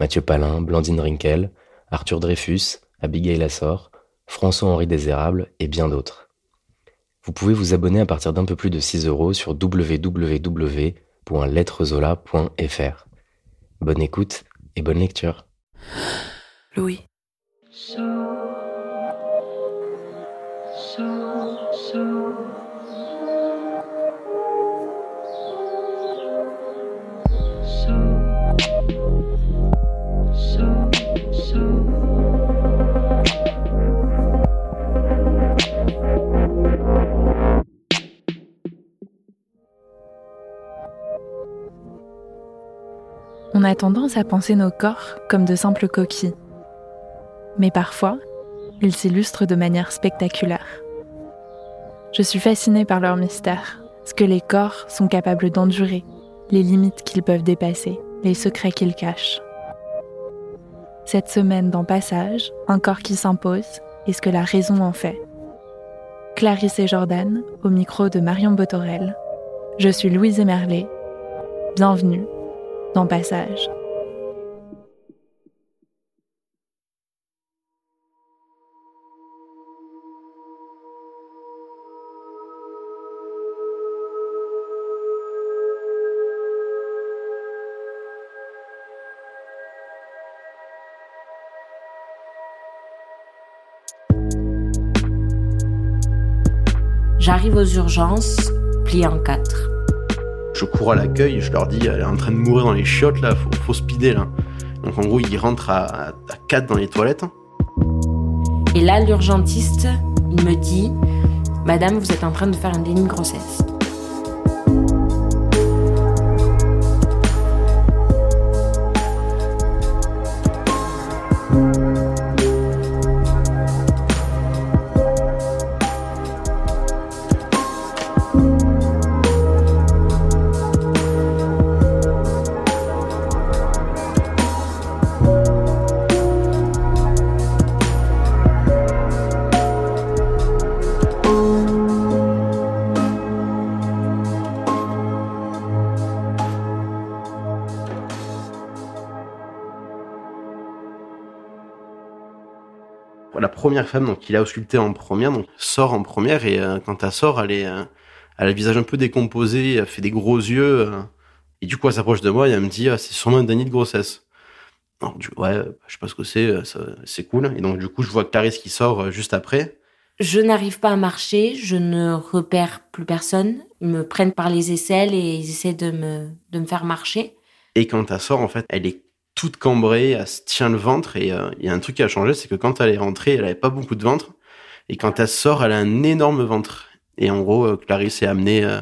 Mathieu Palin, Blandine Rinkel, Arthur Dreyfus, Abigail Assor, François-Henri Désérable et bien d'autres. Vous pouvez vous abonner à partir d'un peu plus de 6 euros sur www.lettrezola.fr. Bonne écoute et bonne lecture. Louis. On a tendance à penser nos corps comme de simples coquilles. Mais parfois, ils s'illustrent de manière spectaculaire. Je suis fascinée par leur mystère, ce que les corps sont capables d'endurer, les limites qu'ils peuvent dépasser, les secrets qu'ils cachent. Cette semaine dans Passage, un corps qui s'impose et ce que la raison en fait. Clarisse et Jordan, au micro de Marion Botorel. Je suis Louise Emerlet. Bienvenue dans Passage. J'arrive aux urgences, plié en quatre. Je cours à l'accueil, je leur dis, elle est en train de mourir dans les chiottes là, faut, faut speeder là. Donc en gros, ils rentrent à, à, 4 dans les toilettes. Et là, l'urgentiste, il me dit, Madame, vous êtes en train de faire un déni grossesse. Première femme donc il a ausculté en première donc sort en première et euh, quand elle sort elle est euh, elle a le visage un peu décomposé elle fait des gros yeux euh, et du coup elle s'approche de moi et elle me dit ah, c'est sûrement un déni de grossesse alors, du, ouais je sais pas ce que c'est euh, c'est cool et donc du coup je vois Clarisse qui sort juste après Je n'arrive pas à marcher, je ne repère plus personne. Ils me prennent par les aisselles et ils essaient de me, de me faire marcher. et quand elle sort en fait elle est toute cambrée elle se tient le ventre et euh, il y a un truc qui a changé c'est que quand elle est rentrée elle avait pas beaucoup de ventre et quand elle sort elle a un énorme ventre. Et en gros euh, Clarisse est amenée euh,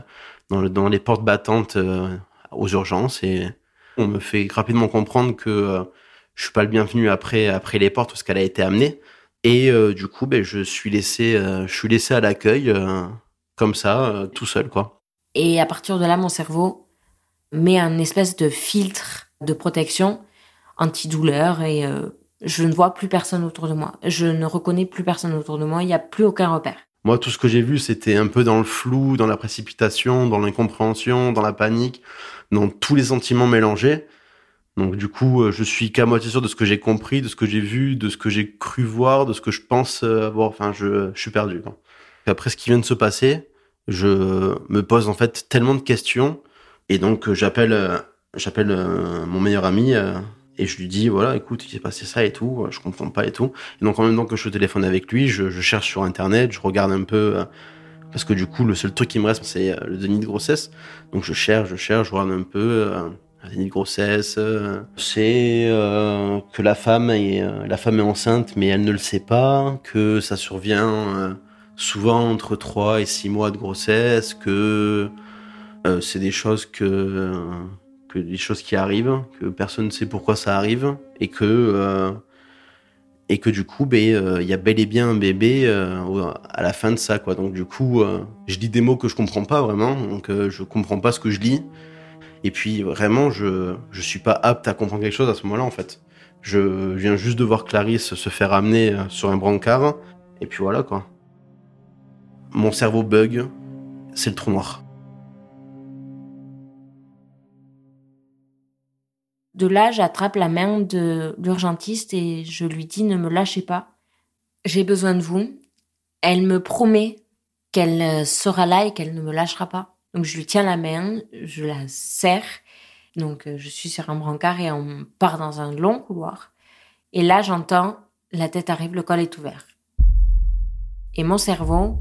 dans, le, dans les portes battantes aux urgences et on me fait rapidement comprendre que je suis pas le bienvenu après les portes parce qu'elle a été amenée. Et du coup ben je suis laissé je suis laissé à l'accueil comme ça tout seul quoi. Et à partir de là, mon cerveau met un espèce de filtre de protection antidouleur et euh, je ne vois plus personne autour de moi. Je ne reconnais plus personne autour de moi. Il n'y a plus aucun repère. Moi, tout ce que j'ai vu, c'était un peu dans le flou, dans la précipitation, dans l'incompréhension, dans la panique, dans tous les sentiments mélangés. Donc, du coup, euh, je suis qu'à moitié sûr de ce que j'ai compris, de ce que j'ai vu, de ce que j'ai cru voir, de ce que je pense euh, avoir. Enfin, je, suis perdu. Après ce qui vient de se passer, je me pose en fait tellement de questions. Et donc, j'appelle J'appelle mon meilleur ami et je lui dis voilà, écoute, il s'est passé ça et tout, je comprends pas et tout. Et donc en même temps que je téléphone avec lui, je, je cherche sur internet, je regarde un peu euh, parce que du coup le seul truc qui me reste c'est le déni de grossesse. Donc je cherche, je cherche, je regarde un peu le déni de grossesse. c'est que la femme est la femme est enceinte mais elle ne le sait pas, que ça survient souvent entre 3 et 6 mois de grossesse, que c'est des choses que des choses qui arrivent, que personne ne sait pourquoi ça arrive, et que euh, et que du coup, ben, euh, il y a bel et bien un bébé euh, à la fin de ça, quoi. Donc du coup, je lis des mots que je comprends pas vraiment, donc je comprends pas ce que je lis, et puis vraiment, je je suis pas apte à comprendre quelque chose à ce moment-là, en fait. Je viens juste de voir Clarisse se faire amener sur un brancard, et puis voilà, quoi. Mon cerveau bug, c'est le trou noir. De là, j'attrape la main de l'urgentiste et je lui dis ne me lâchez pas. J'ai besoin de vous. Elle me promet qu'elle euh, sera là et qu'elle ne me lâchera pas. Donc je lui tiens la main, je la serre. Donc euh, je suis sur un brancard et on part dans un long couloir. Et là, j'entends la tête arrive, le col est ouvert. Et mon cerveau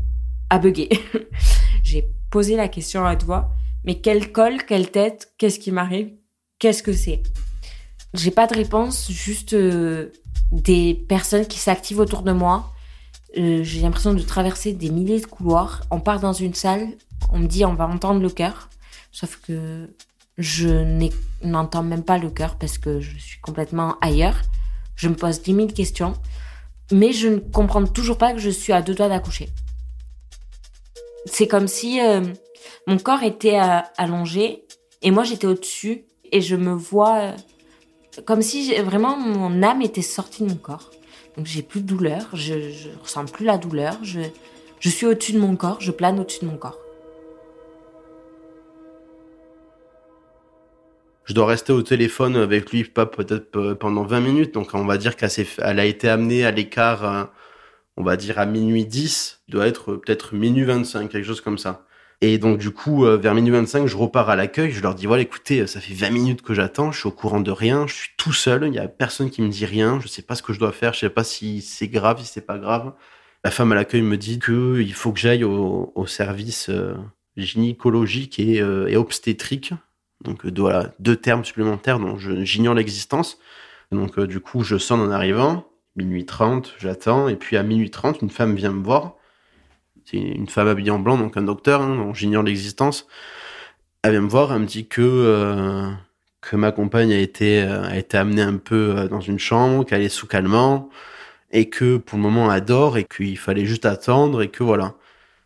a bugué. J'ai posé la question à toi, mais quel col, quelle tête, qu'est-ce qui m'arrive? Qu'est-ce que c'est? J'ai pas de réponse, juste euh, des personnes qui s'activent autour de moi. Euh, j'ai l'impression de traverser des milliers de couloirs. On part dans une salle, on me dit on va entendre le cœur. Sauf que je n'entends même pas le cœur parce que je suis complètement ailleurs. Je me pose dix mille questions. Mais je ne comprends toujours pas que je suis à deux doigts d'accoucher. C'est comme si euh, mon corps était allongé et moi j'étais au-dessus et je me vois euh, comme si vraiment mon âme était sortie de mon corps. Donc j'ai plus de douleur, je, je ressens plus la douleur, je, je suis au-dessus de mon corps, je plane au-dessus de mon corps. Je dois rester au téléphone avec lui peut-être pendant 20 minutes, donc on va dire qu'elle a été amenée à l'écart, euh, on va dire à minuit 10, doit être peut-être minuit 25, quelque chose comme ça. Et donc du coup, euh, vers minuit 25, je repars à l'accueil, je leur dis voilà, écoutez, ça fait 20 minutes que j'attends, je suis au courant de rien, je suis tout seul, il y a personne qui me dit rien, je sais pas ce que je dois faire, je sais pas si c'est grave, si c'est pas grave. La femme à l'accueil me dit que il faut que j'aille au, service euh, gynécologique et, euh, et, obstétrique. Donc voilà, deux termes supplémentaires dont j'ignore l'existence. Donc du coup, je sonne en arrivant, minuit 30, j'attends, et puis à minuit 30, une femme vient me voir c'est une femme habillée en blanc, donc un docteur, hein, dont j'ignore l'existence. Elle vient me voir, elle me dit que euh, que ma compagne a été euh, a été amenée un peu euh, dans une chambre, qu'elle est sous calmant et que pour le moment elle dort et qu'il fallait juste attendre et que voilà.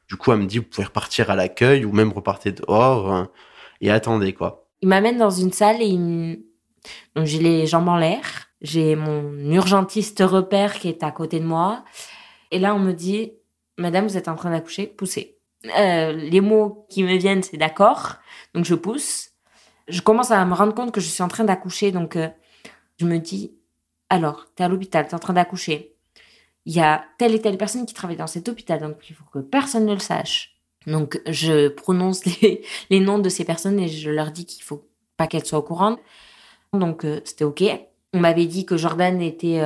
Du coup, elle me dit vous pouvez repartir à l'accueil ou même repartir dehors et attendez quoi. Il m'amène dans une salle et donc j'ai les jambes en l'air, j'ai mon urgentiste repère qui est à côté de moi et là on me dit Madame, vous êtes en train d'accoucher, poussez. Euh, les mots qui me viennent, c'est d'accord. Donc je pousse. Je commence à me rendre compte que je suis en train d'accoucher. Donc euh, je me dis, alors, t'es à l'hôpital, t'es en train d'accoucher. Il y a telle et telle personne qui travaille dans cet hôpital, donc il faut que personne ne le sache. Donc je prononce les, noms de ces personnes et je leur dis qu'il faut pas qu'elles soient au courant. Donc euh, c'était ok. On m'avait dit que Jordan était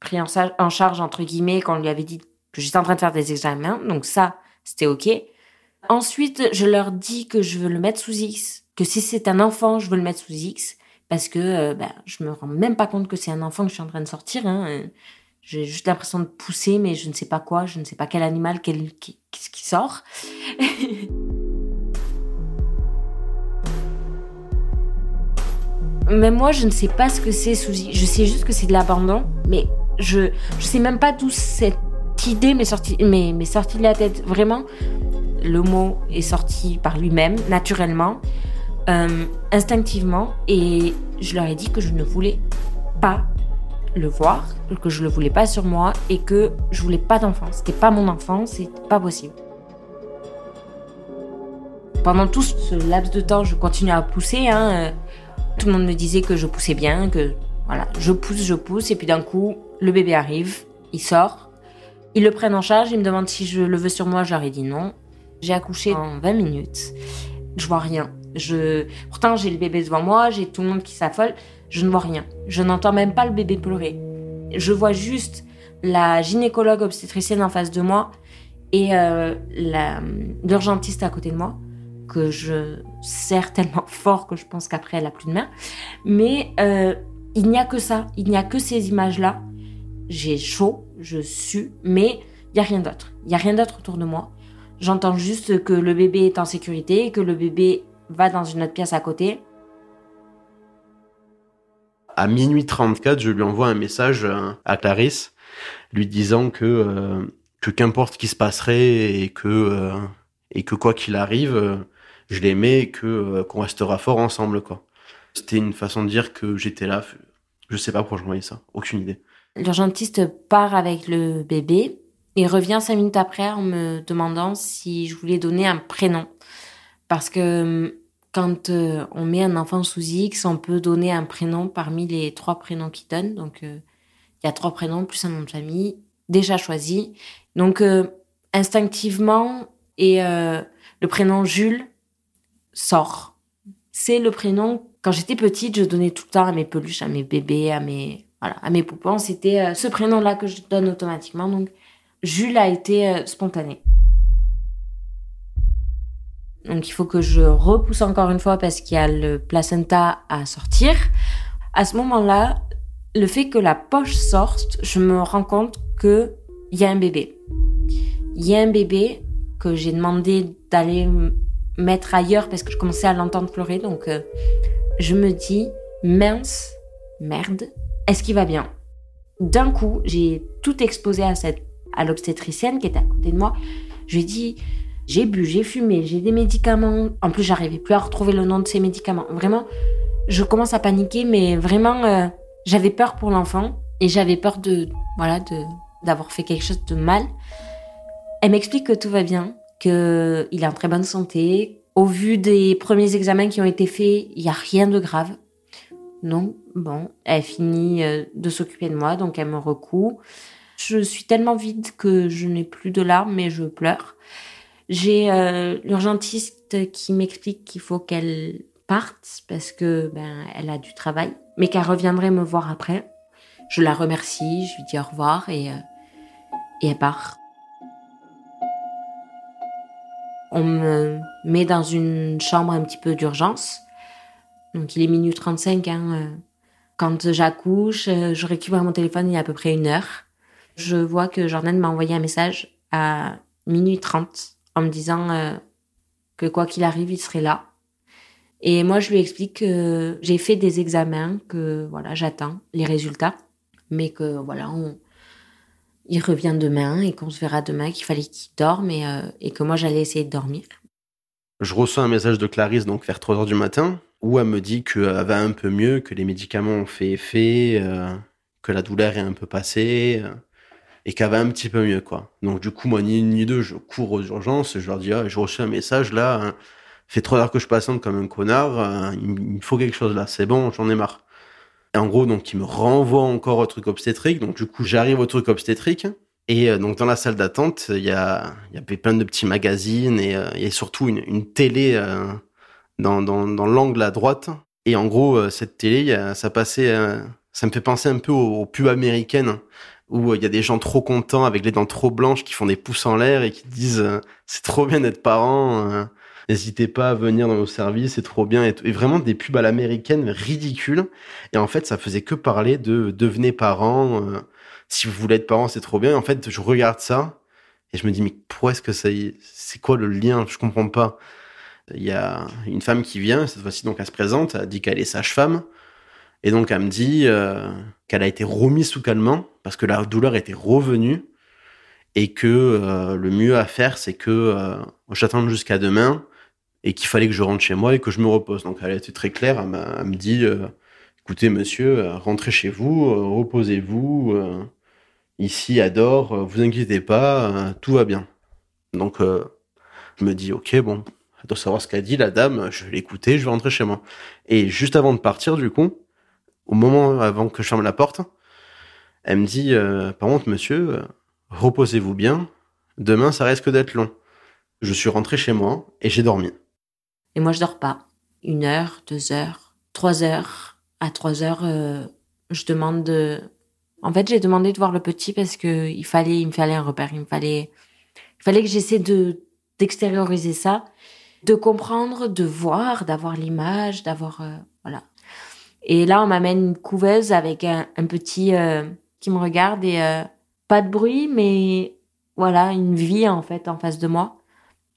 pris en, en charge entre guillemets quand on lui avait dit que j'étais en train de faire des examens, donc ça, c'était ok. Ensuite, je leur dis que je veux le mettre sous X, que si c'est un enfant, je veux le mettre sous X, parce que euh, ben, je me rends même pas compte que c'est un enfant que je suis en train de sortir. Hein. J'ai juste l'impression de pousser, mais je ne sais pas quoi, je ne sais pas quel animal, qu'est-ce qui sort. Même moi, je ne sais pas ce que c'est sous Je sais juste que c'est de l'abandon, mais je je sais même pas d'où cette idée m'est sortie, m'est, sortie de la tête. Vraiment, le mot est sorti par lui-même, naturellement, euh, instinctivement. Et je leur ai dit que je ne voulais pas le voir, que je le voulais pas sur moi et que je voulais pas d'enfant. C'était pas mon enfant, c'est pas possible. Pendant tout ce laps de temps, je continuais à pousser. Hein. Euh, tout le monde me disait que je poussais bien, que voilà, je pousse, je pousse, et puis d'un coup, le bébé arrive, il sort, ils le prennent en charge, ils me demandent si je le veux sur moi, je leur ai dit non. J'ai accouché en 20 minutes. Je vois rien. Je, pourtant, j'ai le bébé devant moi, j'ai tout le monde qui s'affole. Je ne vois rien. Je n'entends même pas le bébé pleurer. Je vois juste la gynécologue obstétricienne en face de moi et euh, l'urgentiste à côté de moi que je serre tellement fort que je pense qu'après elle a plus de main. Mais euh, il n'y a que ça, il n'y a que ces images-là. J'ai chaud, je sue, mais il y a rien d'autre. Il y a rien d'autre autour de moi. J'entends juste que le bébé est en sécurité, que le bébé va dans une autre pièce à côté. À minuit 34, je lui envoie un message euh, à Clarisse lui disant que euh, que qu'importe ce qui se passerait et que euh, et que quoi qu'il arrive, je l'aimais et que qu'on restera fort ensemble. C'était une façon de dire que j'étais là. Je sais pas pourquoi je voyais ça, aucune idée. L'urgentiste part avec le bébé et revient cinq minutes après en me demandant si je voulais donner un prénom. Parce que hum, quand euh, on met un enfant sous X, on peut donner un prénom parmi les trois prénoms qu'il donne. Donc, euh, il y a trois prénoms plus un nom de famille déjà choisi. Donc, euh, instinctivement, et le prénom Jules sort. C'est le prénom, quand j'étais petite, je donnais tout le temps à mes peluches, à mes bébés, à mes, voilà, à mes poupons. C'était ce prénom-là que je donne automatiquement. Donc, Jules a été euh, spontané. Donc il faut que je repousse encore une fois parce qu'il y a le placenta à sortir. À ce moment-là, le fait que la poche sorte, je me rends compte que il y a un bébé. Il y a un bébé que j'ai demandé d'aller mettre ailleurs parce que je commençais à l'entendre pleurer. Donc euh, je me dis mince, merde, est-ce qu'il va bien? D'un coup, j'ai tout exposé à cette à l'obstétricienne qui était à côté de moi. Je lui ai dit, j'ai bu, j'ai fumé, j'ai des médicaments. En plus, j'arrivais plus à retrouver le nom de ces médicaments. Vraiment, je commence à paniquer, mais vraiment, euh, j'avais peur pour l'enfant et j'avais peur de, voilà, de d'avoir fait quelque chose de mal. Elle m'explique que tout va bien, que il est en très bonne santé. Au vu des premiers examens qui ont été faits, il y a rien de grave. Non, bon, elle finit euh, de s'occuper de moi, donc elle me recoue. Je suis tellement vide que je n'ai plus de larmes, mais je pleure. J'ai euh, l'urgentiste qui m'explique qu'il faut qu'elle parte parce que ben elle a du travail, mais qu'elle reviendrait me voir après. Je la remercie, je lui dis au revoir et, euh, et elle part. On me met dans une chambre un petit peu d'urgence. Donc il est minuit 35. Hein, euh. Quand j'accouche, je récupère mon téléphone il y a à peu près une heure je vois que Jordan m'a envoyé un message à minuit 30 en me disant euh, que quoi qu'il arrive, il serait là. Et moi, je lui explique que j'ai fait des examens, que voilà, j'attends les résultats, mais que voilà, on, il revient demain et qu'on se verra demain, qu'il fallait qu'il dorme et, euh, et que moi, j'allais essayer de dormir. Je reçois un message de Clarisse donc vers 3 heures du matin où elle me dit qu'elle va un peu mieux, que les médicaments ont fait effet, euh, que la douleur est un peu passée et qu'elle va un petit peu mieux, quoi. Donc, du coup, moi, ni une ni deux, je cours aux urgences, je leur dis, ah, je reçois un message, là, hein, fait trois heures que je patiente comme un connard, il me faut quelque chose, là, c'est bon, j'en ai marre. Et en gros, donc, il me renvoie encore au truc obstétrique, donc, du coup, j'arrive au truc obstétrique, et euh, donc, dans la salle d'attente, il y a, y avait plein de petits magazines, et euh, a surtout une, télé euh, dans, dans, dans l'angle à droite, et en gros, cette télé, ça passait, ça me fait penser un peu aux, aux pubs américaines, où euh, il y a des gens trop contents avec les dents trop blanches qui font des pouces en l'air et qui disent euh, c'est trop bien d'être parent, euh, n'hésitez pas à venir dans nos services, c'est trop bien et, vraiment des pubs à l'américaine ridicules. Et en fait ça faisait que parler de devenez parent, si vous voulez être parent c'est trop bien. en fait je regarde ça et je me dis mais pourquoi est-ce que ça c'est quoi le lien? Je comprends pas. Il y a une femme qui vient, cette fois-ci donc elle se présente, elle dit qu'elle est sage-femme. Et donc, elle me dit euh, qu'elle a été remise sous calmant parce que la douleur était revenue et que euh, le mieux à faire, c'est que euh, j'attende jusqu'à demain et qu'il fallait que je rentre chez moi et que je me repose. Donc, elle a été très claire. Elle, me dit écoutez, monsieur, rentrez chez vous, reposez-vous. ici, adore, vous inquiétez pas, tout va bien. Donc, je me dis ok, bon, doit savoir ce qu'a dit la dame, je vais l'écouter, je vais rentrer chez moi. Et juste avant de partir, du coup, au moment avant que je ferme la porte, elle me dit euh, Par contre, monsieur, euh, reposez-vous bien, demain ça risque d'être long. Je suis rentré chez moi et j'ai dormi. Et moi, je dors pas. une heure, deux heures, trois heures. À trois heures, euh, je demande de. En fait, j'ai demandé de voir le petit parce que il fallait, il me fallait un repère. Il me fallait, il fallait que j'essaie de d'extérioriser ça, de comprendre, de voir, d'avoir l'image, d'avoir euh, voilà. Et là, on m'amène une couveuse avec un, petit euh, qui me regarde et euh, pas de bruit, mais voilà, une vie en fait en face de moi.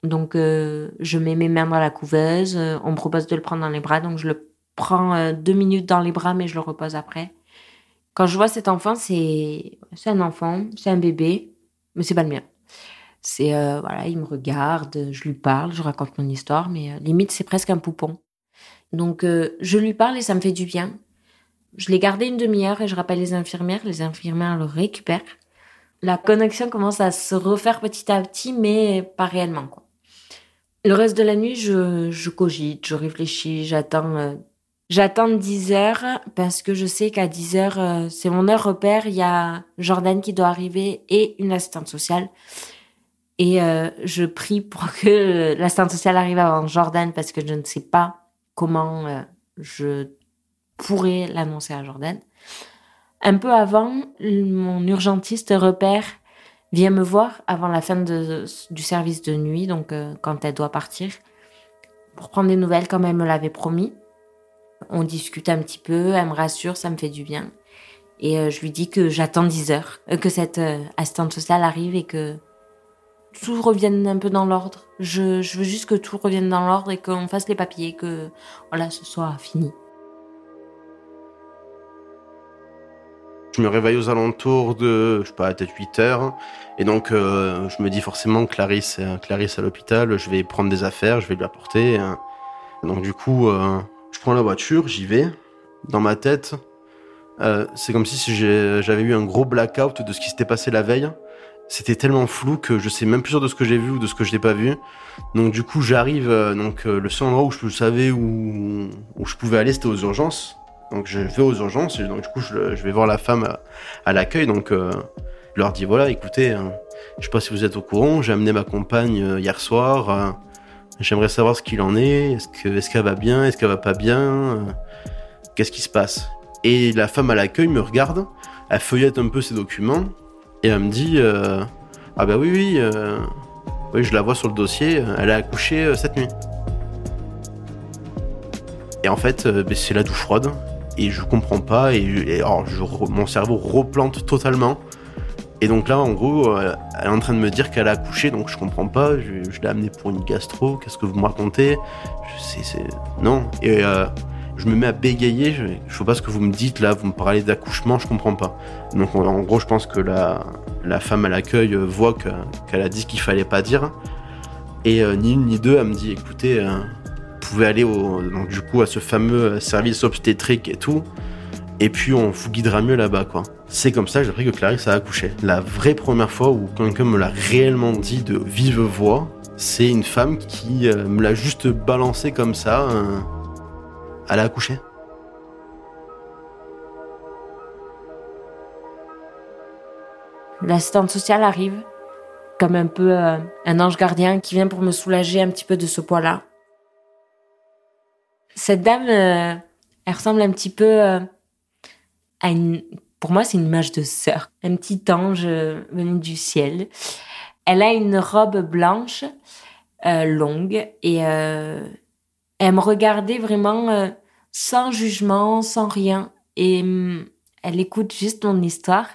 Donc, euh, je mets mes mains dans la couveuse. euh, on me propose de le prendre dans les bras, donc je le prends euh, deux minutes dans les bras, mais je le repose après. Quand je vois cet enfant, c'est c'est un enfant, c'est un bébé, mais c'est pas le mien. C'est euh, voilà, il me regarde, je lui parle, je raconte mon histoire, mais euh, limite c'est presque un poupon. Donc euh, je lui parle et ça me fait du bien. Je l'ai gardé une demi-heure et je rappelle les infirmières. Les infirmières le récupèrent. La connexion commence à se refaire petit à petit, mais pas réellement. Quoi. Le reste de la nuit, je, cogite, je réfléchis, j'attends. J'attends 10 heures parce que je sais qu'à 10 heures, c'est mon heure repère. Il y a Jordan qui doit arriver et une assistante sociale. Et euh, je prie pour que l'assistante sociale arrive avant Jordan parce que je ne sais pas comment euh, je pourrais l'annoncer à Jordan. Un peu avant, mon urgentiste repère vient me voir avant la fin du service de nuit, donc euh, quand elle doit partir, pour prendre des nouvelles comme elle me l'avait promis. On discute un petit peu, elle me rassure, ça me fait du bien. Et je lui dis que j'attends 10 heures, que cette assistante sociale arrive et que tout revienne un peu dans l'ordre. Je, veux juste que tout revienne dans l'ordre et qu'on fasse les papiers, que voilà, ce soit fini. Je me réveille aux alentours de, je sais pas, peut-être 8 heures. Et donc, euh, je me dis forcément Clarisse, euh, Clarisse à l'hôpital, je vais prendre des affaires, je vais lui apporter. hein. Donc, du coup, euh, je prends la voiture, j'y vais. Dans ma tête, c'est comme si j'avais eu un gros blackout de ce qui s'était passé la veille. C'était tellement flou que je sais même plus sûr de ce que j'ai vu ou de ce que je n'ai pas vu. Donc, du coup, j'arrive, euh, donc, euh, le seul endroit où je savais où, où je pouvais aller, c'était aux urgences. Donc je vais aux urgences et donc du coup je, je vais voir la femme à, l'accueil. Donc euh, je leur dis voilà, écoutez, euh, je sais pas si vous êtes au courant, j'ai amené ma compagne hier soir. J'aimerais savoir ce qu'il en est. Est-ce que est-ce qu'elle va bien Est-ce qu'elle va pas bien Qu'est-ce qui se passe? Et la femme à l'accueil me regarde, elle feuillette un peu ses documents et elle me dit euh, ah bah oui oui euh, oui je la vois sur le dossier. euh, Elle a accouché cette nuit. Et en fait, ben, c'est la douche froide et je comprends pas et, mon cerveau replante totalement. Et donc là, en gros, elle est en train de me dire qu'elle a accouché, donc je comprends pas. Je, l'ai amenée pour une gastro. Qu'est-ce que vous me racontez? Non. Et je me mets à bégayer. Je, je sais pas ce que vous me dites là. Vous me parlez d'accouchement, je comprends pas. Donc en, gros, je pense que la, la femme à l'accueil euh, voit que- qu'elle a dit ce qu'il fallait pas dire. Et euh, ni une ni deux, elle me dit, écoutez. euh, vous pouvez aller au, donc, du coup à ce fameux service obstétrique et tout, et puis on vous guidera mieux là-bas quoi. C'est comme ça que j'ai appris que Clarisse a accouché. La vraie première fois où quelqu'un me l'a réellement dit de vive voix, c'est une femme qui me l'a juste balancé comme ça. Elle a accouché. L'assistante sociale arrive, comme un peu euh, un ange gardien qui vient pour me soulager un petit peu de ce poids-là. Cette dame, euh, elle ressemble un petit peu euh, à une... Pour moi, c'est une image de sœur, un petit ange venu du ciel. Elle a une robe blanche, longue, et elle me regardait vraiment euh, sans jugement, sans rien. Et hum, elle écoute juste mon histoire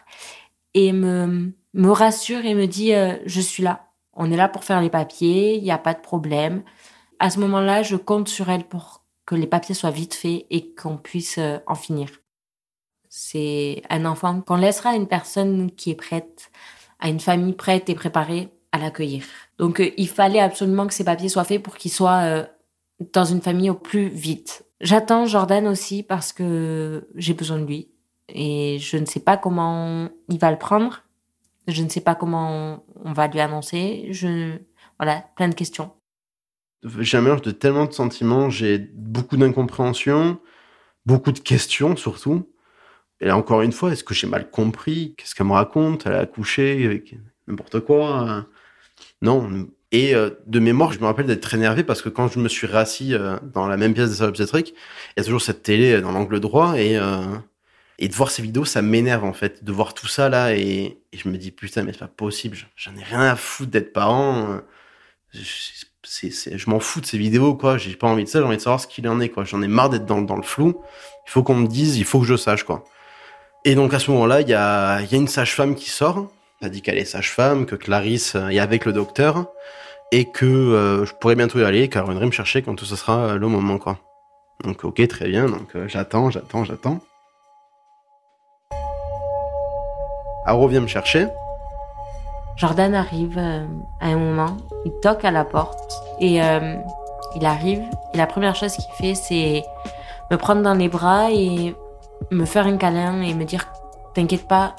et me, me rassure et me dit euh, je suis là. On est là pour faire les papiers, il n'y a pas de problème. À ce moment-là, je compte sur elle pour que les papiers soient vite faits et qu'on puisse euh, en finir. C'est un enfant qu'on laissera à une personne qui est prête, à une famille prête et préparée à l'accueillir. Donc euh, il fallait absolument que ces papiers soient faits pour qu'il soit euh, dans une famille au plus vite. J'attends Jordan aussi parce que j'ai besoin de lui et je ne sais pas comment il va le prendre. Je ne sais pas comment on va lui annoncer. Je voilà, plein de questions. Mélange de tellement de sentiments, j'ai beaucoup d'incompréhension, beaucoup de questions surtout. Et là, encore une fois, est-ce que j'ai mal compris? Qu'est-ce qu'elle me raconte? Elle a accouché avec n'importe quoi euh, Non, Et euh, de mémoire, je me rappelle d'être très énervé parce que quand je me suis rassis euh, dans la même pièce de salle obstétrique, il y a toujours cette télé dans l'angle droit et euh, et de voir ces vidéos, ça m'énerve en fait, de voir tout ça là et, et je me dis putain mais c'est pas possible, j'en ai rien à foutre d'être parent. C'est, c'est, je m'en fous de ces vidéos quoi, j'ai pas envie de ça, j'ai envie de savoir ce qu'il en est quoi. J'en ai marre d'être dans, dans le flou. Il faut qu'on me dise, il faut que je sache quoi. Et donc à ce moment-là, il y a, y a une sage-femme qui sort. Elle dit qu'elle est sage-femme, que Clarisse est avec le docteur et que euh, je pourrais bientôt y aller, car viendrait me chercher quand ce sera le moment, quoi. Donc ok, très bien, donc euh, j'attends, j'attends, j'attends. Aro vient me chercher. Jordan arrive euh, à un moment, il toque à la porte et euh, il arrive et la première chose qu'il fait c'est me prendre dans les bras et me faire un câlin et me dire t'inquiète pas,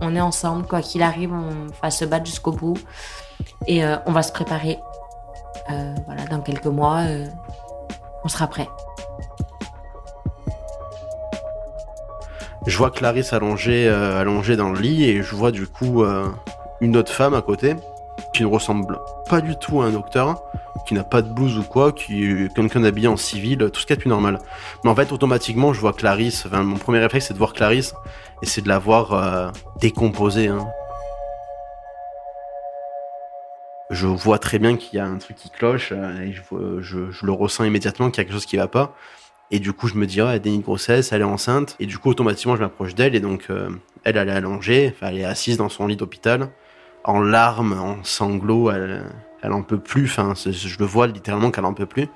on est ensemble, quoi qu'il arrive, on va se battre jusqu'au bout et euh, on va se préparer. Euh, voilà, dans quelques mois, euh, on sera prêt. Je vois Clarisse allongée, allongée dans le lit et je vois du coup une autre femme à côté qui ne ressemble pas du tout à un docteur, qui n'a pas de blouse ou quoi, qui est quelqu'un habillé en civil, tout ce qui est plus normal. Mais en fait, automatiquement, je vois Clarisse. Enfin, mon premier réflexe, c'est de voir Clarisse et c'est de la voir euh, décomposée. Hein. Je vois très bien qu'il y a un truc qui cloche euh, et je, le ressens immédiatement qu'il y a quelque chose qui va pas. Et du coup, je me dis, ah, elle grossesse, elle est enceinte. Et du coup, automatiquement, je m'approche d'elle. Et donc, euh, elle, elle est allongée, elle est assise dans son lit d'hôpital, en larmes, en sanglots. Elle, elle en peut plus. Enfin, je le vois littéralement qu'elle en peut plus.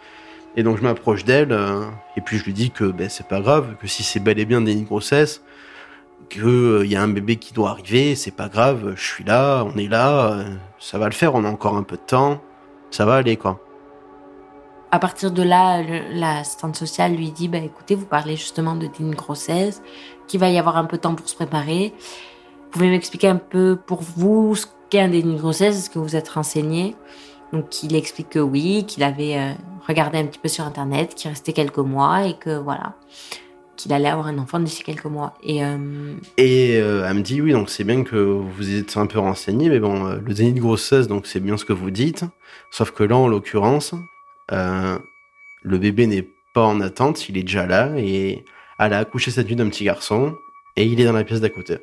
Et donc, je m'approche d'elle. euh, et puis, je lui dis que ben, c'est pas grave, que si c'est bel et bien déni de grossesse, qu'il y a un bébé qui doit arriver, c'est pas grave, je suis là, on est là, euh, ça va le faire, on a encore un peu de temps, ça va aller, quoi. À partir de là, l'assistante sociale lui dit bah, écoutez, vous parlez justement de d'une grossesse, qu'il va y avoir un peu de temps pour se préparer. Vous pouvez m'expliquer un peu pour vous ce déni de grossesse Est-ce que vous êtes renseigné? Donc, il explique que oui, qu'il avait euh, regardé un petit peu sur Internet, qu'il restait quelques mois et que voilà, qu'il allait avoir un enfant d'ici quelques mois. Et euh, euh, elle me dit oui, donc c'est bien que vous êtes un peu renseigné, mais bon, le déni de grossesse, donc c'est bien ce que vous dites. Sauf que là, en l'occurrence, le bébé n'est pas en attente, il est déjà là et elle a accouché cette nuit d'un petit garçon et il est dans la pièce d'à côté.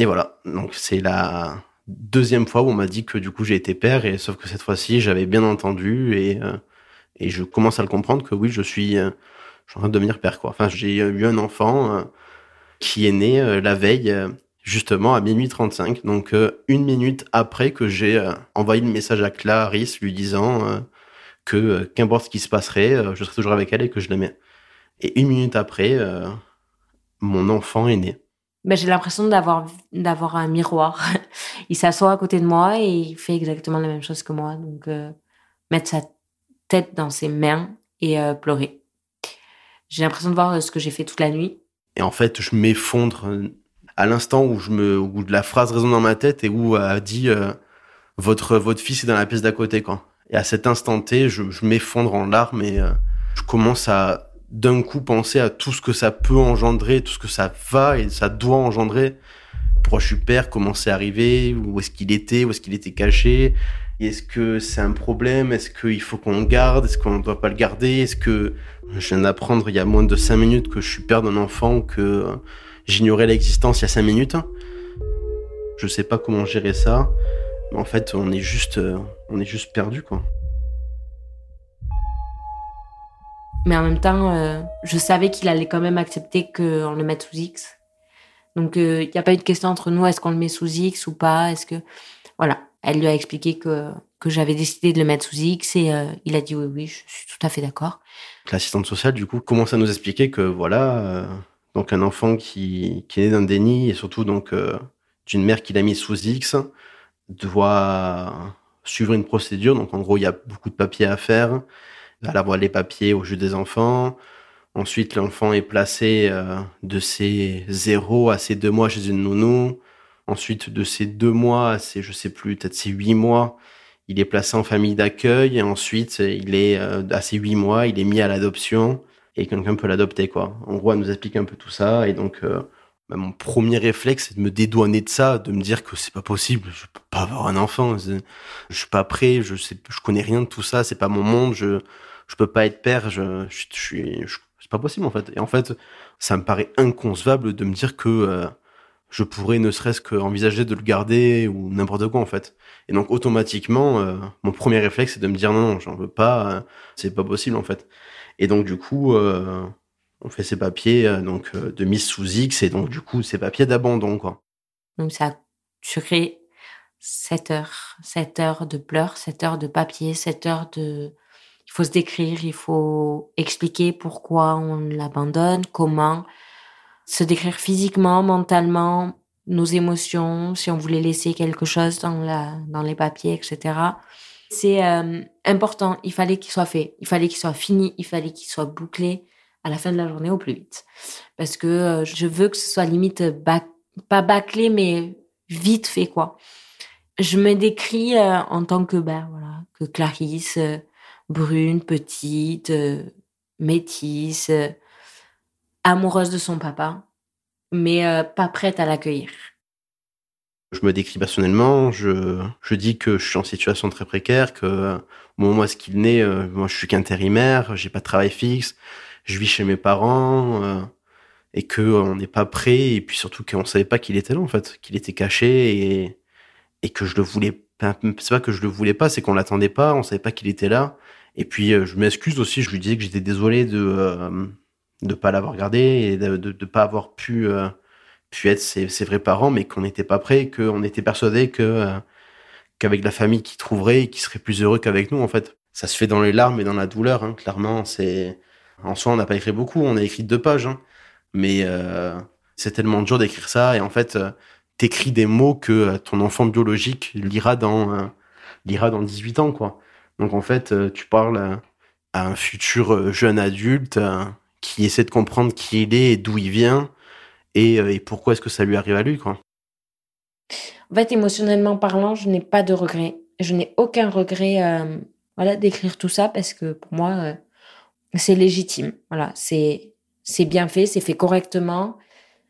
Et voilà, donc c'est la deuxième fois où on m'a dit que du coup j'ai été père et sauf que cette fois-ci j'avais bien entendu et euh, et je commence à le comprendre que oui je suis euh, je suis en train de devenir père quoi. Enfin j'ai eu un enfant euh, qui est né la veille justement à minuit 35 donc une minute après que j'ai envoyé le message à Clarisse lui disant que qu'importe ce qui se passerait je serai toujours avec elle et que je l'aimais. Et une minute après mon enfant est né. Ben, j'ai l'impression d'avoir d'avoir un miroir. il s'assoit à côté de moi et il fait exactement la même chose que moi. Donc, euh, mettre sa tête dans ses mains et euh, pleurer. J'ai l'impression de voir euh, ce que j'ai fait toute la nuit. Et en fait, je m'effondre euh, à l'instant où je me, où la phrase résonne dans ma tête et où elle a dit euh, votre votre fils est dans la pièce d'à côté quoi. Et à cet instant T, je, je m'effondre en larmes et euh, je commence à d'un coup penser à tout ce que ça peut engendrer, tout ce que ça va et ça doit engendrer. Pourquoi je suis père, comment c'est arrivé, où est-ce qu'il était, où est-ce qu'il était caché, est-ce que c'est un problème, est-ce qu'il faut qu'on le garde, est-ce qu'on ne doit pas le garder, est-ce que je viens d'apprendre il y a moins de cinq minutes que je suis père d'un enfant ou que j'ignorais l'existence il y a cinq minutes. Je sais pas comment gérer ça, mais en fait on est juste, euh, on est juste perdu quoi. Mais en même temps, euh, je savais qu'il allait quand même accepter qu'on le mette sous X. Donc, il n'y a pas eu de question entre nous, est-ce qu'on le met sous X ou pas? Est-ce que... Voilà. Elle lui a expliqué que, que j'avais décidé de le mettre sous X et euh, il a dit oui, oui, je suis tout à fait d'accord. L'assistante sociale du coup commence à nous expliquer que voilà, euh, donc un enfant qui, qui est né d'un déni et surtout donc euh, d'une mère qui l'a mis sous X doit suivre une procédure. Donc en gros, il y a beaucoup de papiers à faire. Elle envoie les papiers au juge des enfants. Ensuite, l'enfant est placé euh, de ses zéro à ses deux mois chez une nounou. Ensuite, de ses deux mois à ses, je sais plus, peut-être ses huit mois, il est placé en famille d'accueil. Ensuite, il est, euh, à ses huit mois, il est mis à l'adoption et quelqu'un peut l'adopter, quoi. En gros, elle nous explique un peu tout ça. Et donc, euh, bah, mon premier réflexe, c'est de me dédouaner de ça, de me dire que c'est pas possible, je peux pas avoir un enfant, je suis pas prêt, je sais, je connais rien de tout ça, c'est pas mon monde, je, je peux pas être père, je, je, suis, c'est pas possible en fait. Et en fait, ça me paraît inconcevable de me dire que euh, je pourrais ne serait-ce qu'envisager de le garder ou n'importe quoi en fait. Et donc automatiquement, euh, mon premier réflexe c'est de me dire non, non j'en veux pas, euh, c'est pas possible en fait. Et donc du coup, on fait ces papiers donc de mise sous X et donc du coup ces papiers d'abandon quoi. Donc ça a duré 7 heures, 7 heures de pleurs, 7 heures de papier, 7 heures de il faut se décrire, il faut expliquer pourquoi on l'abandonne, comment, se décrire physiquement, mentalement, nos émotions, si on voulait laisser quelque chose dans, la, dans les papiers, etc. C'est euh, important, il fallait qu'il soit fait, il fallait qu'il soit fini, il fallait qu'il soit bouclé à la fin de la journée au plus vite. Parce que euh, je veux que ce soit limite, pas bâclé, mais vite fait, quoi. Je me décris euh, en tant que, ben, voilà, que Clarisse, brune, petite, euh, métisse, euh, amoureuse de son papa, mais euh, pas prête à l'accueillir. Je me décris personnellement, je, je dis que je suis en situation très précaire, que au moment est-ce qu'il naît, moi je suis qu'intérimaire, j'ai pas de travail fixe, je vis chez mes parents, et que on n'est pas prêt, et puis surtout qu'on savait pas qu'il était là en fait, qu'il était caché, et, et que je le voulais c'est pas que je le voulais pas, c'est qu'on l'attendait pas, on savait pas qu'il était là, et puis, euh, je m'excuse aussi, je lui disais que j'étais désolé de euh, pas l'avoir gardé et de ne pas avoir pu, euh, pu être ses, ses, vrais parents, mais qu'on n'était pas prêt, qu'on était persuadé que qu'avec la famille qu'il trouverait, qu'il serait plus heureux qu'avec nous, en fait. Ça se fait dans les larmes et dans la douleur, hein, clairement. C'est En soi, on n'a pas écrit beaucoup, on a écrit deux pages, hein, mais c'est tellement dur d'écrire ça, et en fait, t'écris des mots que ton enfant biologique lira dans, lira dans 18 ans, quoi. Donc en fait, euh, tu parles à un futur euh, jeune adulte euh, qui essaie de comprendre qui il est et d'où il vient et, pourquoi est-ce que ça lui arrive à lui, quoi. En fait, émotionnellement parlant, je n'ai pas de regrets. Je n'ai aucun regret voilà, d'écrire tout ça parce que pour moi, c'est légitime. Voilà, c'est, c'est bien fait, c'est fait correctement.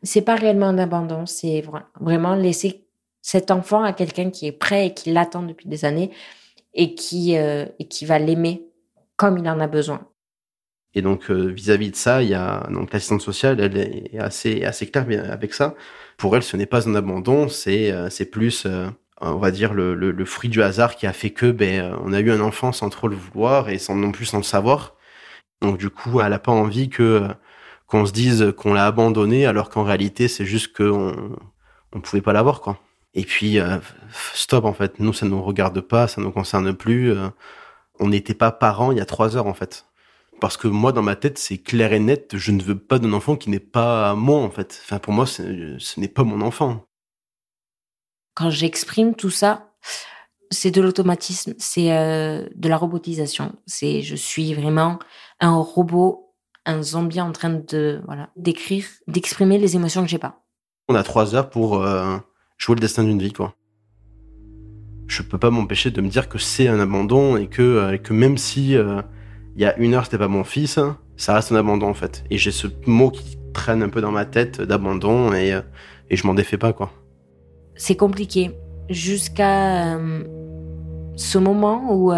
C'est pas réellement un abandon, c'est vraiment laisser cet enfant à quelqu'un qui est prêt et qui l'attend depuis des années et qui, euh, et qui va l'aimer comme il en a besoin. Et donc euh, vis-à-vis de ça, il y a donc l'assistante sociale, elle est assez assez claire avec ça. Pour elle, ce n'est pas un abandon, c'est euh, c'est plus on va dire le, le, fruit du hasard qui a fait que ben on a eu un enfant sans trop le vouloir et sans non plus sans le savoir. Donc du coup, elle a pas envie que qu'on se dise qu'on l'a abandonné alors qu'en réalité, c'est juste qu'on on pouvait pas l'avoir quoi. Et puis, euh, stop, en fait. Nous, ça ne nous regarde pas, ça nous concerne plus. Euh, on n'était pas parents il y a trois heures, en fait. Parce que moi, dans ma tête, c'est clair et net, je ne veux pas d'un enfant qui n'est pas moi, en fait. Enfin, pour moi, ce n'est pas mon enfant. Quand j'exprime tout ça, c'est de l'automatisme, c'est euh, de la robotisation. C'est, je suis vraiment un robot, un zombie en train de, voilà, d'écrire, d'exprimer les émotions que j'ai pas. On a trois heures pour jouer le destin d'une vie, quoi. Je peux pas m'empêcher de me dire que c'est un abandon et que, euh, que même si euh, il y a une heure c'était pas mon fils, ça reste un abandon en fait. Et j'ai ce mot qui traîne un peu dans ma tête d'abandon et, euh, et je m'en défais pas, quoi. C'est compliqué. Jusqu'à ce moment où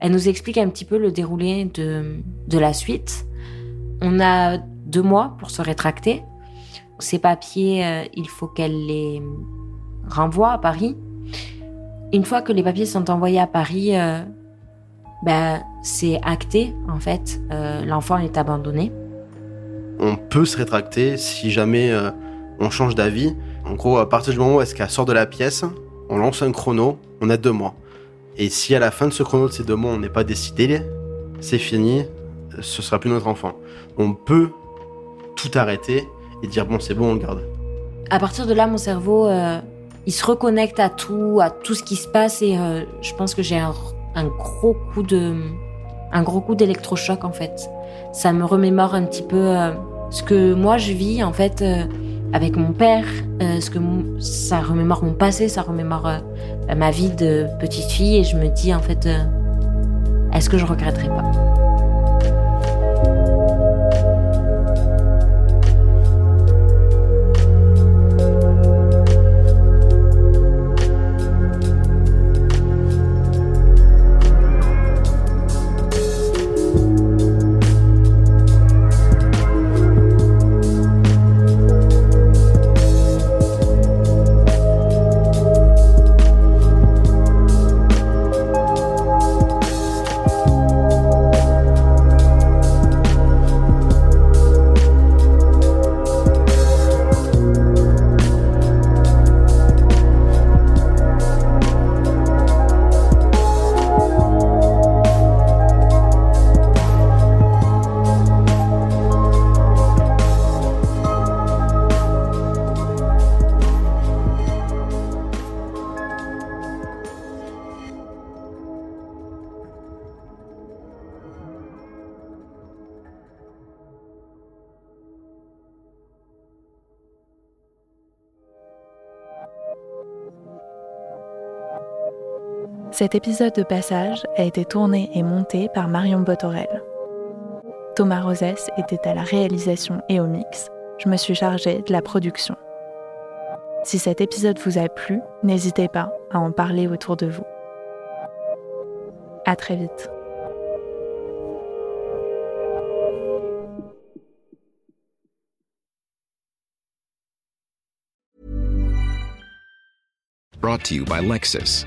elle nous explique un petit peu le déroulé de, la suite. On a deux mois pour se rétracter. Ces papiers, euh, il faut qu'elle les renvoie à Paris. Une fois que les papiers sont envoyés à Paris, euh, ben, c'est acté, en fait. Euh, l'enfant est abandonné. On peut se rétracter si jamais on change d'avis. En gros, à partir du moment où est-ce qu'elle sort de la pièce, on lance un chrono, on a deux mois. Et si à la fin de ce chrono de ces deux mois, on n'est pas décidé, c'est fini, ce sera plus notre enfant. On peut tout arrêter et dire bon c'est bon on le garde. À partir de là mon cerveau euh, il se reconnecte à tout, à tout ce qui se passe et euh, je pense que j'ai un, gros coup de un gros coup d'électrochoc en fait. Ça me remémore un petit peu euh, ce que moi je vis en fait avec mon père, ce que ça remémore mon passé, ça remémore ma vie de petite fille et je me dis en fait est-ce que je regretterai pas? Cet épisode de Passage a été tourné et monté par Marion Botorel. Thomas Rosès était à la réalisation et au mix. Je me suis chargée de la production. Si cet épisode vous a plu, n'hésitez pas à en parler autour de vous. À très vite. Brought to you by Lexus.